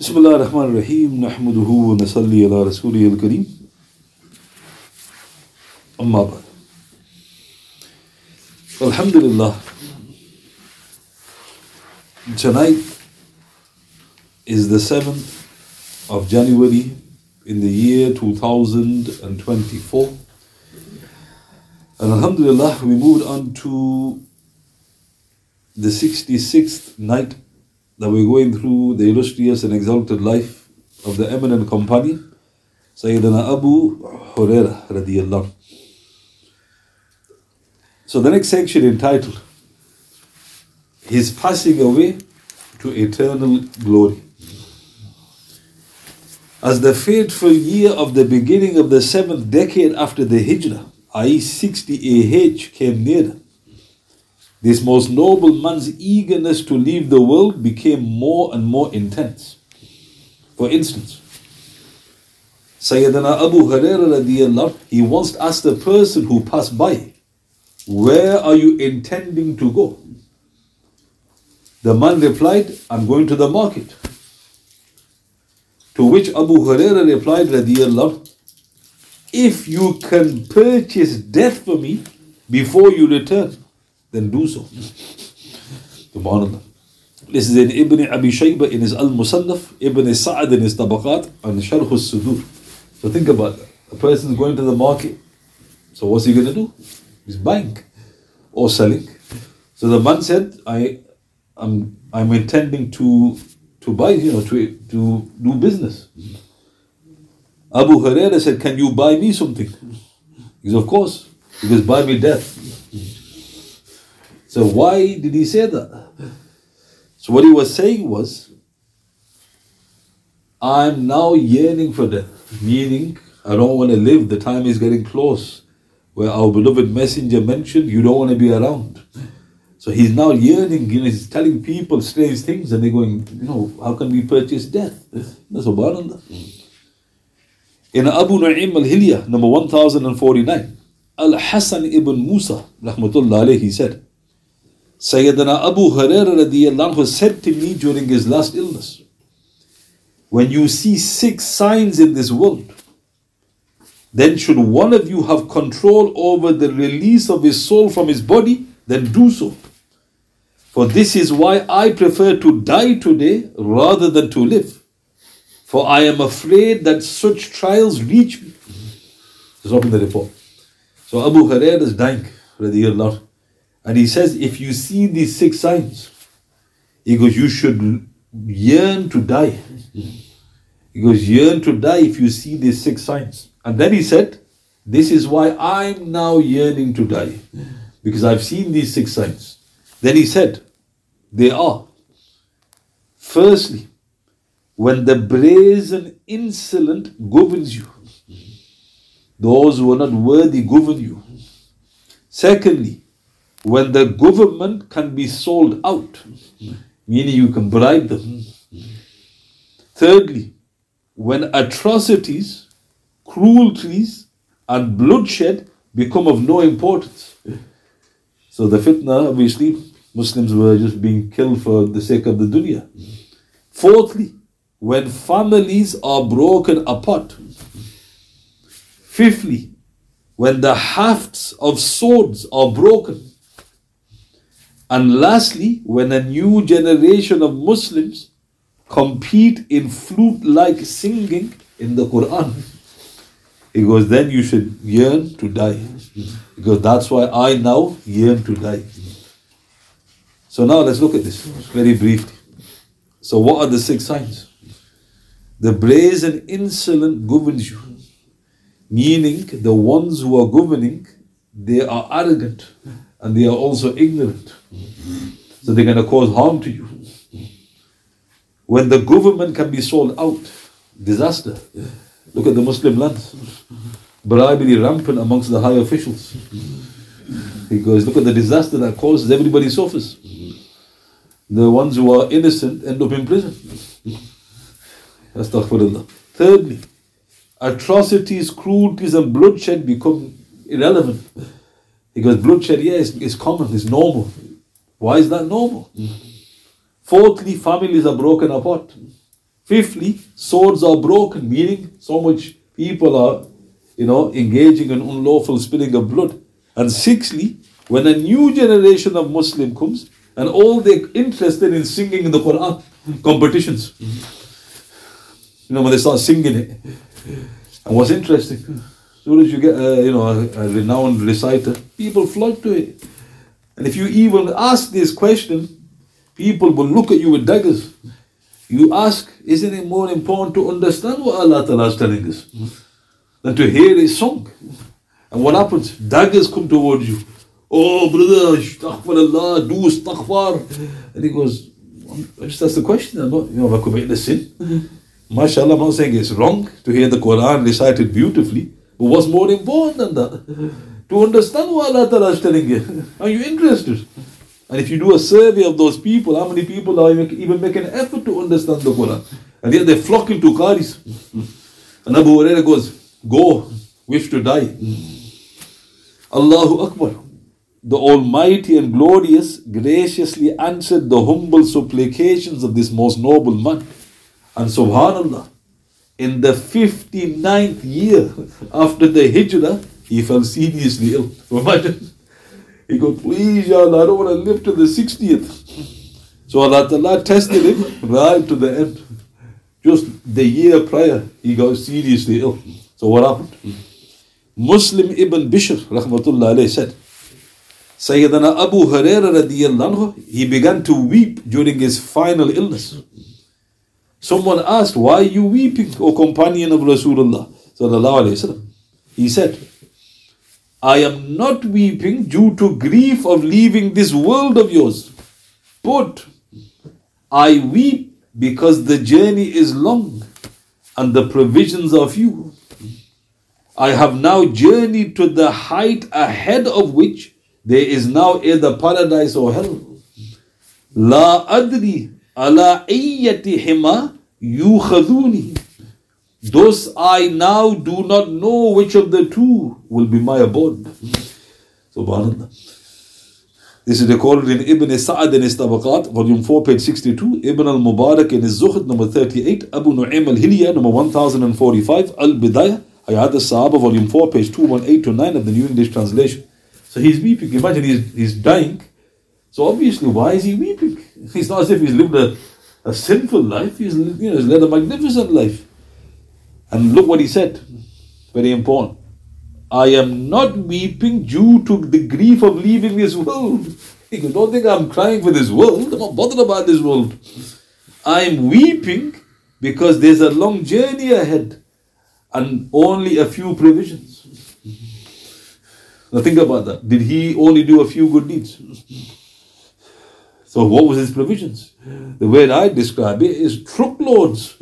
بسم الله الرحمن الرحيم نحمده ونصلي على رسوله الكريم أما بعد Alhamdulillah tonight is the 7th of January in the year 2024 and Alhamdulillah we moved on to the 66th night that we're going through the illustrious and exalted life of the eminent companion, Sayyidina Abu Huraira radiallahu. So the next section entitled His Passing Away to Eternal Glory. As the fateful year of the beginning of the seventh decade after the Hijrah, i.e. 60 AH, came nearer, this most noble man's eagerness to leave the world became more and more intense. For instance, Sayyidina Abu Hurairah he once asked a person who passed by, Where are you intending to go? The man replied, I'm going to the market. To which Abu Hurairah replied, radiallahu, If you can purchase death for me before you return, then do so. Subhanallah. This is in Ibn Abi Shayba in his Al Musannaf, Ibn Sa'ad in his Tabaqat, and Sharh al Sudur. So think about that. A person is going to the market. So what's he going to do? He's buying or selling. So the man said, I, I'm, I'm intending to, to buy, you know, to, to do business. Abu Huraira said, Can you buy me something? He said, Of course. Because buy me death. So why did he say that? So what he was saying was, I'm now yearning for death, meaning I don't want to live. The time is getting close, where our beloved messenger mentioned you don't want to be around. So he's now yearning, you know, he's telling people strange things, and they're going, you know, how can we purchase death? That's subhanallah. In Abu Nu'aym al-Hilya, number 1049, Al-Hasan ibn Musa, rahmatullah alayhi, he said, Sayyidina Abu Hurairah said to me during his last illness, When you see six signs in this world, then should one of you have control over the release of his soul from his body, then do so. For this is why I prefer to die today rather than to live. For I am afraid that such trials reach me. Is in the report. So Abu Hurairah is dying, radiallahu and he says, if you see these six signs, he goes, you should yearn to die. He goes, yearn to die if you see these six signs. And then he said, this is why I'm now yearning to die. Because I've seen these six signs. Then he said, they are. Firstly, when the brazen insolent governs you, those who are not worthy govern you. Secondly, when the government can be sold out, meaning you can bribe them. Thirdly, when atrocities, cruelties, and bloodshed become of no importance. So the fitna, obviously, Muslims were just being killed for the sake of the dunya. Fourthly, when families are broken apart. Fifthly, when the hafts of swords are broken. And lastly, when a new generation of Muslims compete in flute like singing in the Quran, he goes, then you should yearn to die. Because that's why I now yearn to die. So now let's look at this very briefly. So, what are the six signs? The brazen insolent governs you, meaning the ones who are governing, they are arrogant and they are also ignorant. So they're going to cause harm to you. When the government can be sold out, disaster. Look at the Muslim lands. Bribery rampant amongst the high officials. He goes, look at the disaster that causes everybody suffers. The ones who are innocent end up in prison. Astaghfirullah. Thirdly, atrocities, cruelties, and bloodshed become irrelevant. Because bloodshed, yeah, is, common, it's normal. Why is that normal? Fourthly, families are broken apart. Fifthly, swords are broken, meaning so much people are, you know, engaging in unlawful spilling of blood. And sixthly, when a new generation of Muslim comes and all they're interested in singing in the Quran competitions. You know, when they start singing it. And what's interesting, as soon as you get a, you know, a, a renowned reciter, people flock to it. And if you even ask this question, people will look at you with daggers. You ask, isn't it more important to understand what Allah Ta'ala is telling us than to hear His song? And what happens? Daggers come towards you. Oh, brother, astaghfirullah, do astaghfar. And he goes, I just asked the question. I'm not, you know, have I committed a sin? MashaAllah, I'm not saying it's wrong to hear the Quran recited beautifully. But what's more important than that? To understand what Allah Ta'ala is telling you. Are you interested? And if you do a survey of those people, how many people are even making an effort to understand the Quran? And yet they're flocking to Qaris. And Abu Huraira goes, Go, wish to die. Allahu Akbar. The Almighty and Glorious graciously answered the humble supplications of this most noble man. And subhanAllah, in the 59th year after the Hijrah, he fell seriously ill. He goes, please, Ya Allah, I don't want to live to the 60th. So Allah Ta'ala tested him right to the end. Just the year prior, he got seriously ill. So what happened? Muslim ibn Bishr, rahmatullah alayhi, said, Sayyidina Abu Huraira radiallahu anhu, he began to weep during his final illness. Someone asked, Why are you weeping, O companion of Rasulullah? Sallallahu alayhi wasallam. He said, I am not weeping due to grief of leaving this world of yours, but I weep because the journey is long and the provisions are few. I have now journeyed to the height ahead of which there is now either paradise or hell. La adri ala ayyati hima yukhaduni. Thus I now do not know which of the two will be my abode. Subhanallah. This is recorded in Ibn Sa'ad in his Tabaqat, volume 4, page 62, Ibn al-Mubarak in his Zuhd, number 38, Abu Nu'aym al-Hilya, number 1045, Al-Bidayah, Hayat al-Sahaba, volume 4, page 218 to 9 of the New English Translation. So he's weeping. Imagine he's, he's dying. So obviously, why is he weeping? It's not as if he's lived a, a sinful life. He's, you know, he's led a magnificent life. And look what he said. Very important. I am not weeping due to the grief of leaving this world. Goes, Don't think I'm crying for this world. I'm not bothered about this world. I'm weeping because there's a long journey ahead and only a few provisions. Now think about that. Did he only do a few good deeds? So what was his provisions? The way I describe it is truckloads.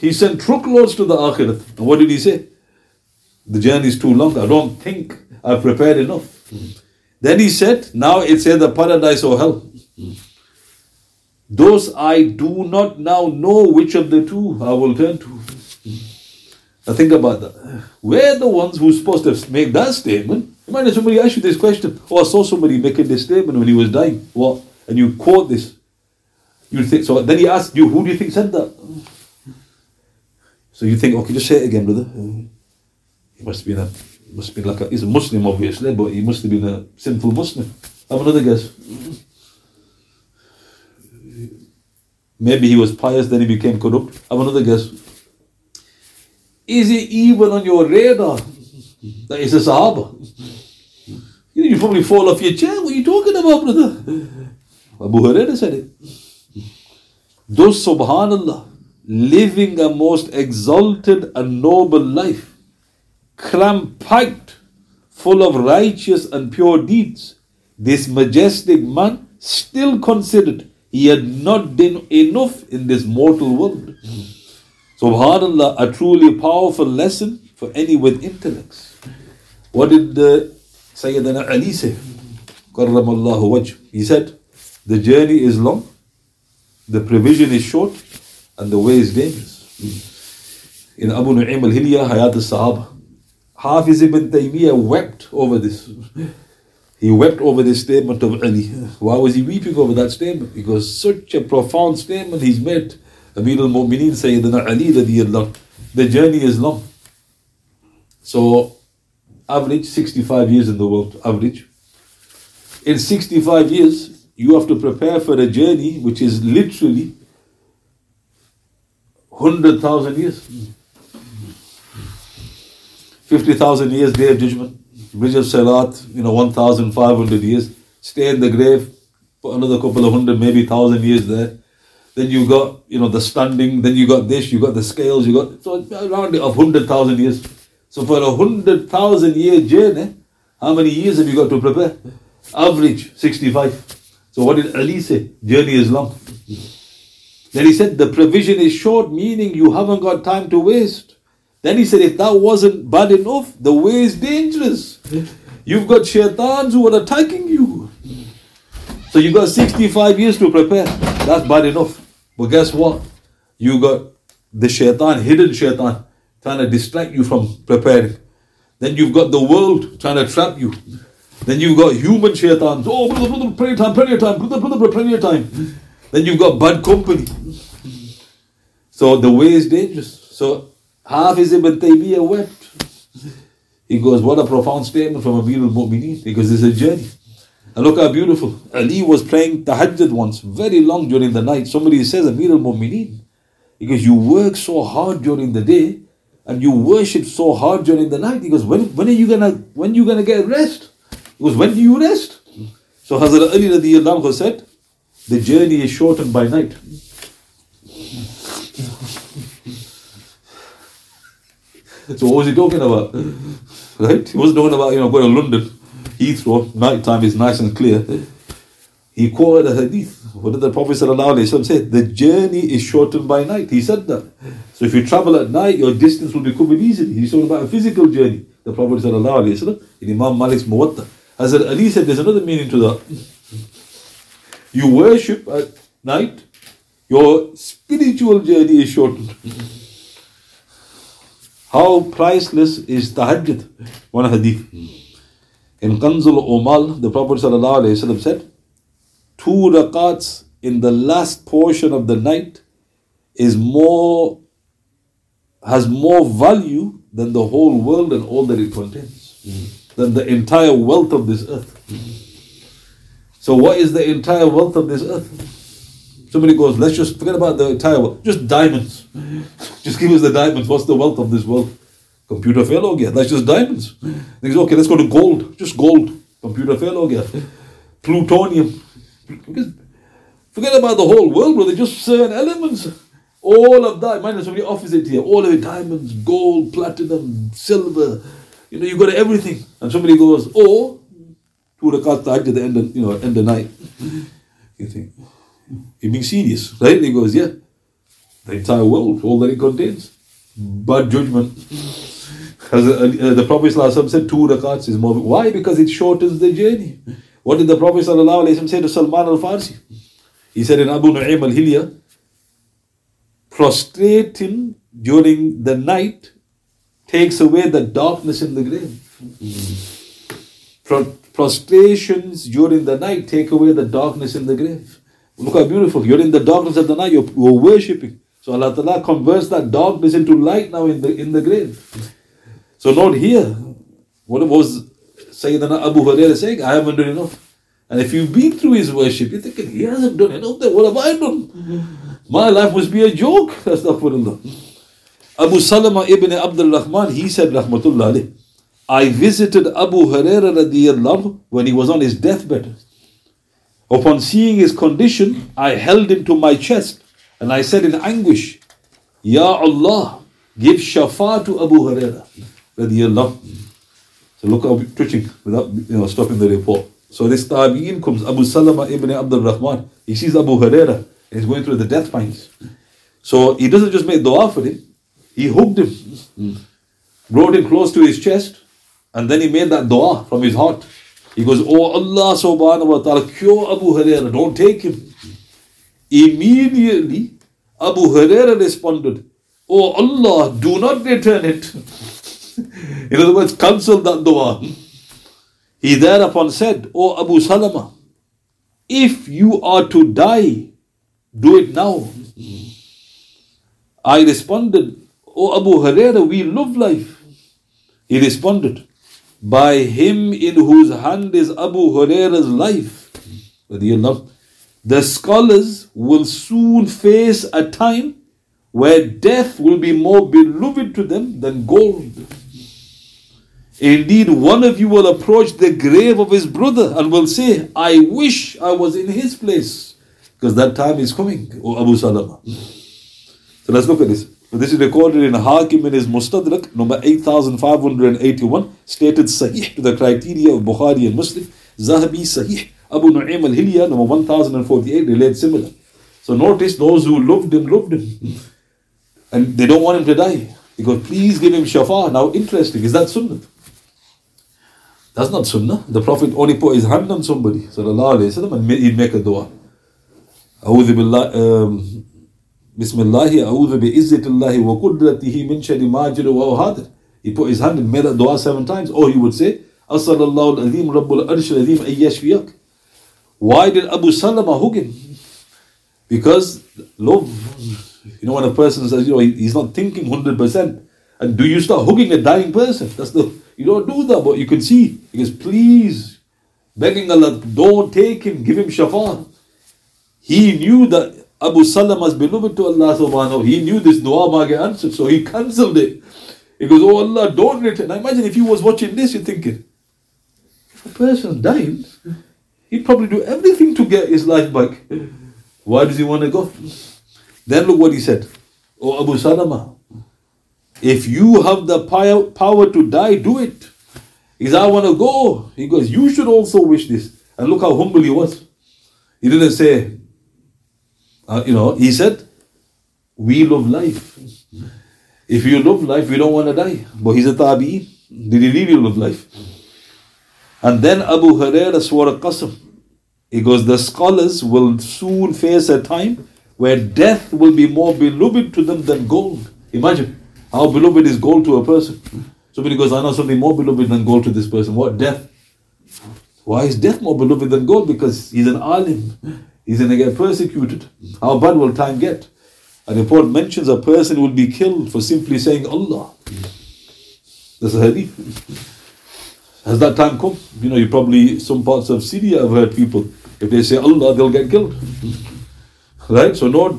He sent truckloads to the akhirat. What did he say? The journey is too long. I don't think I've prepared enough. Then he said, now it's either paradise or hell. Those I do not now know which of the two I will turn to. Now think about that. We're the ones who's supposed to make that statement. Imagine somebody asked you this question. Oh, I saw somebody making this statement when he was dying. What? And you quote this. You think so. Then he asked you, who do you think said that? So you think, okay, just say it again, brother. He must have been a must be like a he's a Muslim obviously, but he must have been a sinful Muslim. Have another guess. Maybe he was pious, then he became corrupt. Have another guess. Is it even on your radar that it's a Sahaba? You probably fall off your chair. What are you talking about, brother? Abu Hurairah said it. Those, subhanAllah, living a most exalted and noble life, cram-packed, full of righteous and pure deeds, this majestic man still considered he had not done enough in this mortal world. Subhanallah, a truly powerful lesson for any with intellects. What did the Sayyidina Ali say? He said, the journey is long, the provision is short, and the way is dangerous. In Abu Nu'aym al-Hilya, Hayat al-Sahaba, Hafiz ibn Taymiyyah wept over this. He wept over this statement of Ali. Why was he weeping over that statement? Because such a profound statement he's made Amir al-Mu'mineen Sayyidina Ali radiallahu the journey is long. So, average 65 years in the world, average. In 65 years, you have to prepare for a journey which is literally 100,000 years. 50,000 years, day of judgment. Bridge of Sirat, you know, 1,500 years. Stay in the grave, for another couple of hundred, maybe thousand years there. Then you got, you know, the standing, then you got this, you got the scales, you got, so around of 100,000 years. So for a 100,000 year journey, how many years have you got to prepare? Average 65. So what did Ali say? Journey is long. Then he said the provision is short, meaning you haven't got time to waste. Then he said, if that wasn't bad enough, the way is dangerous. You've got shaitans who are attacking you. So you've got 65 years to prepare. That's bad enough. But guess what? You got the shaitan, hidden shaitan, trying to distract you from preparing. Then you've got the world trying to trap you. Then you've got human shaitans. Oh, brother, brother, of time, of time, brother, brother, of time. Then you've got bad company. So the way is dangerous. So half Hafiz ibn Taymiyyah wept. He goes, what a profound statement from Amir al-Mu'mineen because it's a journey. And look how beautiful. Ali was praying tahajjud once, very long during the night. Somebody says, Amir al-Mu'mineen, because you work so hard during the day and you worship so hard during the night. He goes, when, when are you gonna when you gonna get rest? Goes, when do you rest? So Hazrat Ali radiallahu said, the journey is shortened by night. So what was he talking about? Right? He wasn't talking about, you know, going to London, Heathrow, night time is nice and clear. He quoted a hadith. What did the Prophet say? The journey is shortened by night. He said that. So if you travel at night, your distance will be covered easily. He's talking about a physical journey. The Prophet in Imam Malik's Muwatta. Hazrat Ali said there's another meaning to that. You worship at night, your spiritual journey is shortened. How priceless is tahajjud? One hadith. In Kanzul Umal, the Prophet said, two rakats in the last portion of the night is more has more value than the whole world and all that it contains, than the entire wealth of this earth. So, what is the entire wealth of this earth? Somebody goes, let's just forget about the entire wealth, just diamonds. just give us the diamonds. What's the wealth of this world? Computer fail again. That's just diamonds. He goes, okay, let's go to gold. Just gold. Computer fail again. Plutonium. Forget about the whole world, brother. Just certain elements. All of that, mind somebody offers it here. All of it, diamonds, gold, platinum, silver. You know, you got everything. And somebody goes, oh, two rakat tahajjud at the end of, you know, end the night. You think, you're being serious, right? He goes, yeah. The entire world, all that it contains. Bad judgment. As uh, uh, the Prophet said, two rakats is more. Why? Because it shortens the journey. What did the Prophet say to Salman al Farsi? He said in Abu Nu'aym al Hilya, prostrating during the night takes away the darkness in the grave. Pro- prostrations during the night take away the darkness in the grave. Look how beautiful. You're in the darkness of the night, you're, you're worshipping. So Allah Ta'ala converts that darkness into light now in the in the grave. So not here, what was Sayyidina Abu Hurairah saying? I haven't done enough. And if you've been through his worship, you're thinking, he hasn't done enough, then what have I done? My life must be a joke. That's not for Allah. Abu Salama ibn Abdul Rahman, he said, Rahmatullah alayh, I visited Abu Hurairah radiallahu when he was on his deathbed. Upon seeing his condition, I held him to my chest and I said in anguish, Ya Allah, give shafa to Abu Hurairah radiallahu. So look how twitching without you know stopping the report. So this tabi'in comes, Abu Salama ibn Abdul Rahman. He sees Abu Hurairah and he's going through the death pangs. So he doesn't just make dua for him, he hooked him, brought him close to his chest, and then he made that dua from his heart. He goes, Oh Allah subhanahu wa ta'ala, cure Abu Hurairah, don't take him. Immediately, Abu Hurairah responded, Oh Allah, do not return it. In other words, cancel that dua. He thereupon said, O Abu Salama, if you are to die, do it now. I responded, Oh Abu Huraira, we love life. He responded, By him in whose hand is Abu Huraira's life. The scholars will soon face a time where death will be more beloved to them than gold. Indeed, one of you will approach the grave of his brother and will say, I wish I was in his place. Because that time is coming, O Abu Salama. So let's look at this. This is recorded in Hakim in his Mustadrak, number 8581, stated Sahih to the criteria of Bukhari and Muslim. Zahabi Sahih. Abu Nu'aym al-Hilya, number 1048, relates similar. So notice those who loved him, loved him. And they don't want him to die. Because please give him shafa. Now interesting, is that sunnah? That's not sunnah. The Prophet only put his hand on somebody, sallallahu alayhi wa and he'd make a dua. أعوذ بالله بسم الله أعوذ بعزة الله وقدرته من شر ما جرى وهادر He put his hand and made a dua seven times. Or he would say, أصل الله العظيم رب العرش العظيم أن يشفيك. Why did Abu Salama hug him? Because love. You know, when a person says, you know, he's not thinking 100%. And do you start hugging a dying person? That's the you don't do that, but you can see. He goes, please, begging Allah, don't take him, give him shafa. He knew that Abu Salam was beloved to Allah subhanahu He knew this dua might get answered, so he cancelled it. He goes, Oh Allah, don't return. Now imagine if he was watching this, you're thinking, if a person's dying, he'd probably do everything to get his life back. Why does he want to go? Then look what he said. Oh Abu Salama, if you have the power to die, do it. He said, I want to go. He goes, You should also wish this. And look how humble he was. He didn't say, uh, you know, he said, We love life. If you love life, we don't want to die. But he's a tabi. Did he really love life? And then Abu Huraira swore a qasam. He goes, The scholars will soon face a time where death will be more beloved to them than gold. Imagine. How beloved is gold to a person? Somebody goes, I know something more beloved than gold to this person. What? Death. Why is death more beloved than gold? Because he's an alim. He's going to get persecuted. How bad will time get? A report mentions a person will be killed for simply saying Allah. That's a hadith. Has that time come? You know, you probably, some parts of Syria have heard people, if they say Allah, they'll get killed. Right? So, Lord,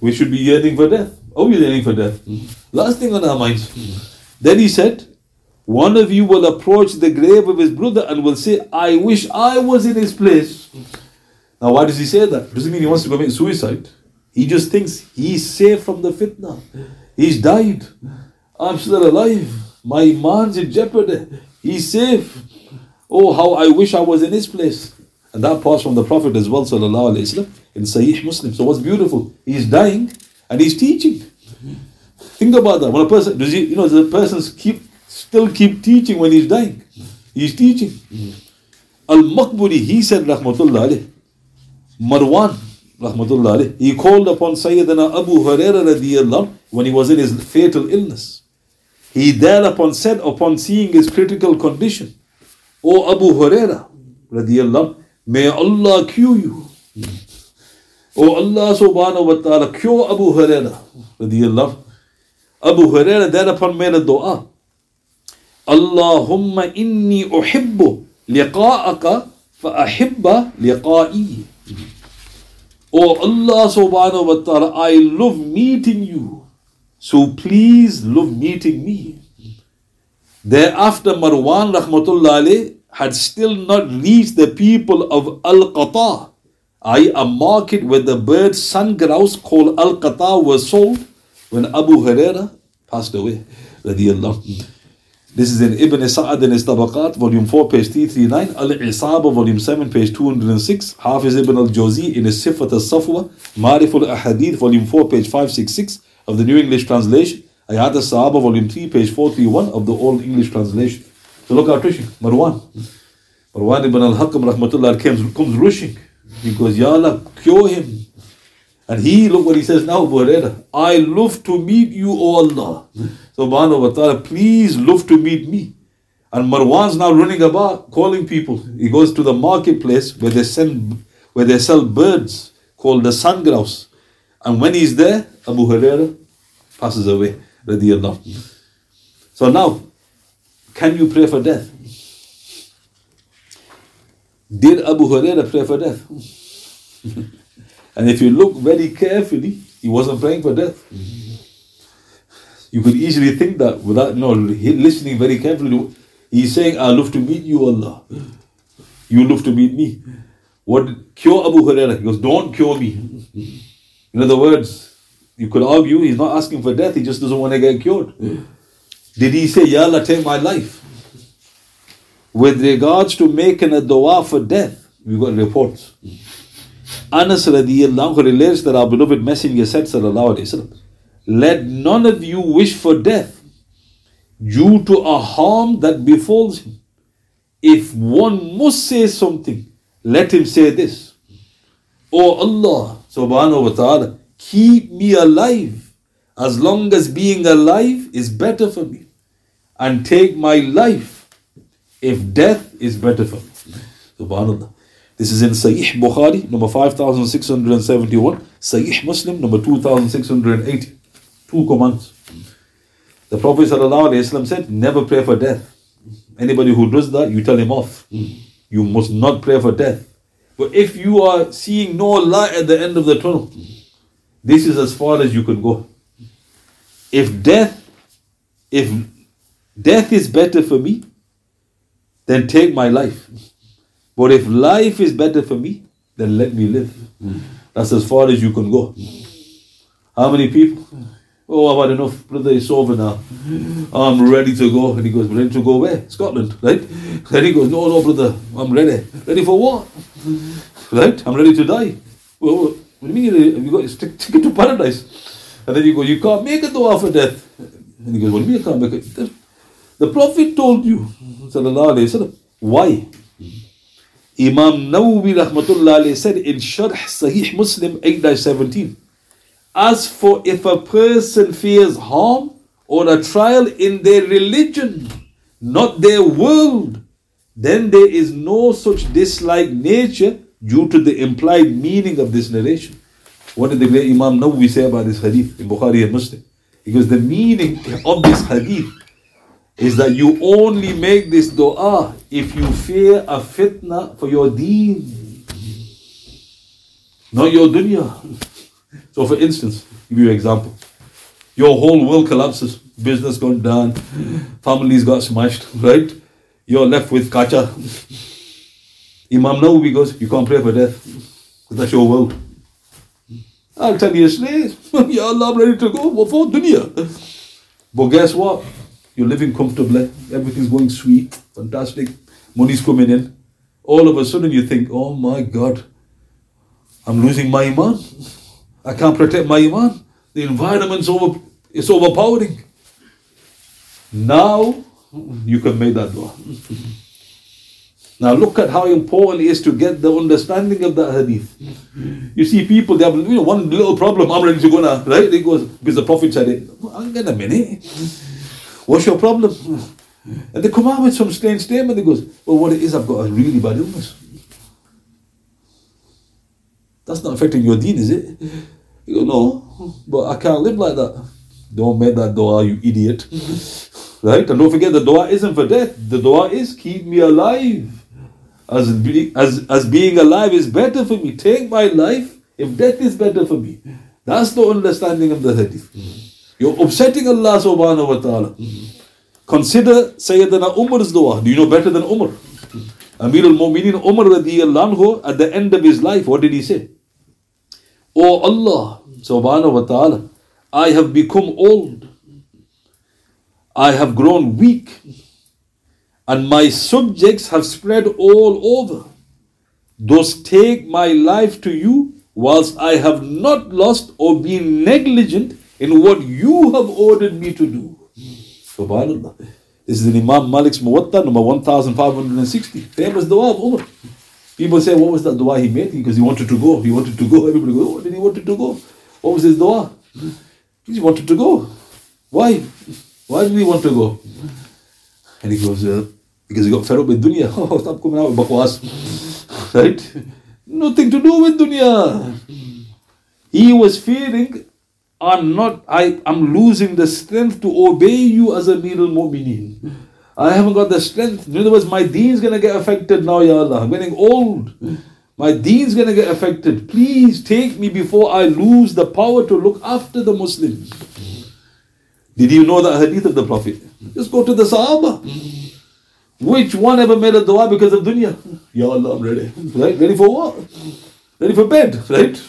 we should be yearning for death. Oh, we're yearning for death. Last thing on our minds. Then he said, One of you will approach the grave of his brother and will say, I wish I was in his place. Now, why does he say that? Doesn't mean he wants to commit suicide. He just thinks he's safe from the fitna. He's died. I'm still alive. My iman's in jeopardy. He's safe. Oh, how I wish I was in his place. And that passed from the Prophet as well, sallallahu alayhi wa in Sahih Muslim. So what's beautiful? He's dying and he's teaching. Think about that. When a person does he, you know, the person keep still keep teaching when he's dying. He's teaching. Al Maqburi, he said, Rahmatullah alayh, Marwan, Rahmatullah alayh, he called upon Sayyidina Abu Huraira radiallahu when he was in his fatal illness. He thereupon said, upon seeing his critical condition, O Abu Huraira radiallahu, may Allah cure you. O Allah subhanahu wa ta'ala, cure Abu Huraira radiallahu Abu Huraira thereupon made a dua. Allahumma inni uhibbu liqa'aka fa ahibba liqa'i. Oh Allah subhanahu wa ta'ala, I love meeting you. So please love meeting me. Thereafter Marwan rahmatullah had still not reached the people of Al-Qata, i.e. a market where the bird sun grouse called Al-Qata was sold when Abu Huraira passed away. This is in Ibn Sa'ad in his Tabaqat, volume 4, page 339, Al Isaba, volume 7, page 206, Hafiz Ibn al Jawzi in his Sifat al Safwa, Marif al Ahadith, volume 4, page 566 of the New English Translation, Ayat al Sahaba, volume 3, page 431 of the Old English Translation. So look out, rushing. Marwan. Marwan ibn al Hakam, rahmatullah, comes, comes rushing. He goes, Ya Allah, cure him. And he, look what he says now, Abu Huraira. I love to meet you, O Allah. Subhanahu wa ta'ala, please love to meet me. And Marwan's now running about calling people. He goes to the marketplace where they send where they sell birds called the sun grouse. And when he's there, Abu Huraira passes away. Radiallahu. So now, can you pray for death? Did Abu Huraira pray for death? and if you look very carefully, he wasn't praying for death. You could easily think that without know, listening very carefully. He's saying, I love to meet you, Allah. You love to meet me. What cure Abu Huraira? He goes, Don't cure me. In other words, you could argue he's not asking for death, he just doesn't want to get cured. Did he say, Ya Allah, take my life? With regards to making a dua for death, we've got reports. Anas radiallahu relates that our beloved Messenger said, sallallahu alayhi wasallam, let none of you wish for death due to a harm that befalls him. If one must say something, let him say this. O Allah subhanahu wa ta'ala, keep me alive as long as being alive is better for me. And take my life if death is better for me. Subhanallah. This is in Sahih Bukhari, number 5671, Sahih Muslim, number 2680. Two commands. The Prophet ﷺ said, Never pray for death. Anybody who does that, you tell him off. You must not pray for death. But if you are seeing no light at the end of the tunnel, this is as far as you can go. If death, if death is better for me, then take my life. But if life is better for me, then let me live. That's as far as you can go. How many people? Oh, I've had enough, brother, it's over now. I'm ready to go. And he goes, Ready to go where? Scotland, right? Then he goes, No, no, brother, I'm ready. Ready for what? Right? I'm ready to die. Well, what do you mean? have You got to ticket to paradise. And then you go, You can't make it though after death. And he goes, What do you mean you can't make it? The Prophet told you, Sallallahu Alaihi why? Imam Nawawi rahmatullah said in Sharh Sahih Muslim 8-17, as for if a person fears harm or a trial in their religion, not their world, then there is no such dislike nature due to the implied meaning of this narration. What did the great Imam Nawawi say about this hadith in Bukhari and Muslim? Because the meaning of this hadith is that you only make this dua if you fear a fitna for your deen, not your dunya. So, for instance, give you an example. Your whole world collapses, business gone down, families got smashed, right? You're left with kacha. Imam Nawawi goes, you can't pray for death, because that's your world. I'll tell you straight, Ya Allah, I'm ready to go. What for? Dunya. But guess what? You're living comfortably, everything's going sweet, fantastic, money's coming in. All of a sudden you think, oh my God, I'm losing my iman. I can't protect my iman. The environment's over, it's overpowering. Now you can make that dua. Now look at how important it is to get the understanding of that hadith. You see people, they have you know, one little problem, I'm ready to go now, right? It goes, because the Prophet said it. Hang on a minute. What's your problem? And they come out with some strange statement. They goes, well, what it is, I've got a really bad illness. That's not affecting your deen, is it? You go, no, but I can't live like that. Don't make that dua, you idiot. right? And don't forget, the dua isn't for death. The dua is keep me alive. As, be, as, as being alive is better for me. Take my life if death is better for me. That's the understanding of the hadith. You're upsetting Allah subhanahu wa ta'ala. Consider Sayyidina Umar's dua. Do you know better than Umar? Amir al-Mu'mineen Umar radiallahu at the end of his life, what did he say? Oh Allah subhanahu wa ta'ala, I have become old. I have grown weak. And my subjects have spread all over. Thus take my life to you whilst I have not lost or been negligent in what you have ordered me to do. Subhanallah. This is in Imam Malik's Muwatta, number 1560. Famous dua of Umar. People say, what was that dua he made? Because he wanted to go. He wanted to go. Everybody goes, oh, did he wanted to go? What was his dua? He wanted to go. Why? Why did he want to go? And he goes, uh, because he got fed up with dunya. Oh, stop coming out with bakwas. right? Nothing to do with dunya. He was fearing I'm not, I, I'm losing the strength to obey you as a al Mu'mineen. I haven't got the strength. In other words, my deen is going to get affected now, Ya Allah. I'm getting old. My deen is going to get affected. Please take me before I lose the power to look after the Muslims. Did you know that hadith of the Prophet? Just go to the Sahaba. Which one ever made a dua because of dunya? Ya Allah, I'm ready. Right? Ready for what? Ready for bed, right?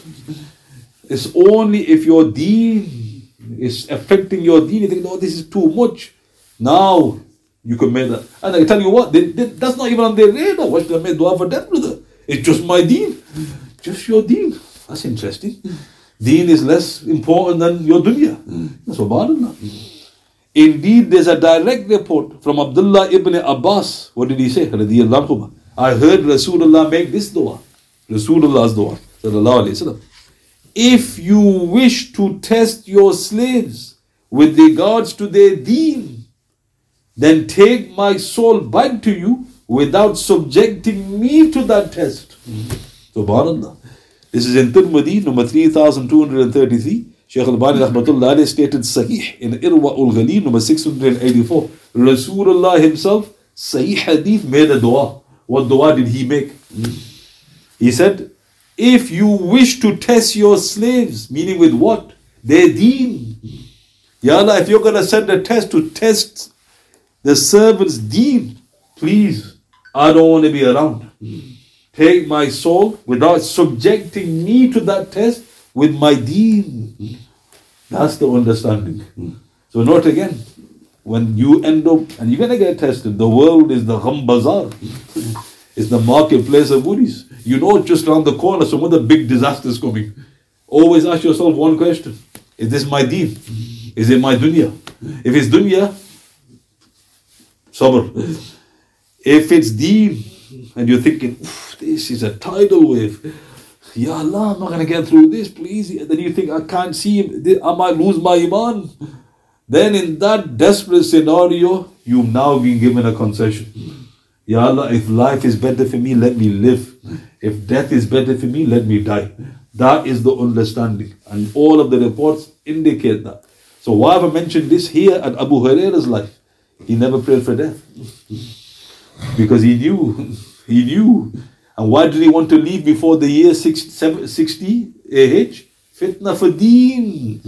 It's only if your deen is affecting your deen, you think, no, this is too much. Now you can make that. And I tell you what, they, they, that's not even on their radar. Why should I make dua for that, brother? It's just my deen. Just your deen. That's interesting. Deen is less important than your dunya. That's subhanAllah. Indeed, there's a direct report from Abdullah ibn Abbas. What did he say? I heard Rasulullah make this dua. Rasulullah's dua. Sallallahu alayhi wasallam. If you wish to test your slaves with regards to their deen, then take my soul back to you without subjecting me to that test. Subhanallah. This is in Tirmidhi, number 3233. Shaykh Albani rahmatullah stated Sahih in Irwa ul-Ghalil, number 684. Rasulullah himself, Sahih hadith, made a dua. What dua did he make? He said, if you wish to test your slaves, meaning with what? Their deen. Ya Allah, if you're going to send a test to test the servant's deen, please, I don't want to be around. Take my soul without subjecting me to that test with my deen. That's the understanding. So note again, when you end up, and you're going to get tested, the world is the Gham It's the marketplace of worries. You know just around the corner some other big disasters coming. Always ask yourself one question. Is this my deen? Is it my dunya? If it's dunya, sabr. If it's deen, and you're thinking, this is a tidal wave. Ya Allah, I'm not going to get through this, please. Then you think, I can't see him. I might lose my iman. Then in that desperate scenario, you've now been given a concession. Ya Allah, if life is better for me, let me live. If death is better for me, let me die. That is the understanding. And all of the reports indicate that. So why have I mentioned this here at Abu Huraira's life? He never prayed for death. Because he knew. He knew. And why did he want to leave before the year 60, 60 AH? Fitna for deen.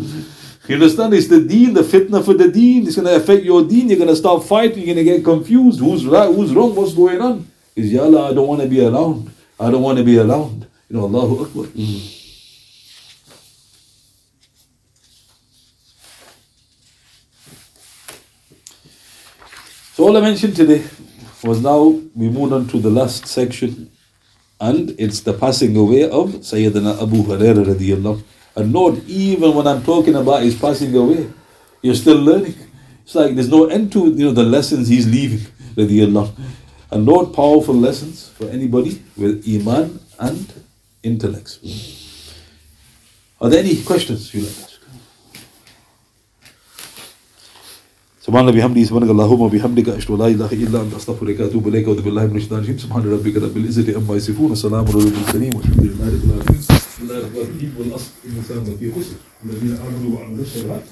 You understand? It's the deen, the fitna for the deen. It's going to affect your deen. You're going to start fighting. You're going to get confused. Who's right? Who's wrong? What's going on? Is Ya Allah, I don't want to be around. I don't want to be around. You know, Allahu Akbar. Mm. So all I mentioned today was now we move on to the last section and it's the passing away of Sayyidina Abu Hurairah radiallahu and note even when I'm talking about his passing away you're still learning it's like there's no end to you know the lessons he's leaving radiallahu and note powerful lessons for anybody with iman and intellects are there any questions you like to ask سبحان الله بحمده سبحانك اللهم وبحمدك اشهد ان لا اله الا انت استغفرك واتوب اليك واعوذ بالله من الشيطان الرجيم سبحان ربك رب العزه عما يصفون وسلام على المرسلين والحمد لله رب العالمين الوثيق والأصل انه كان وثيق خسر. الذين آمنوا وعملوا الصالحات.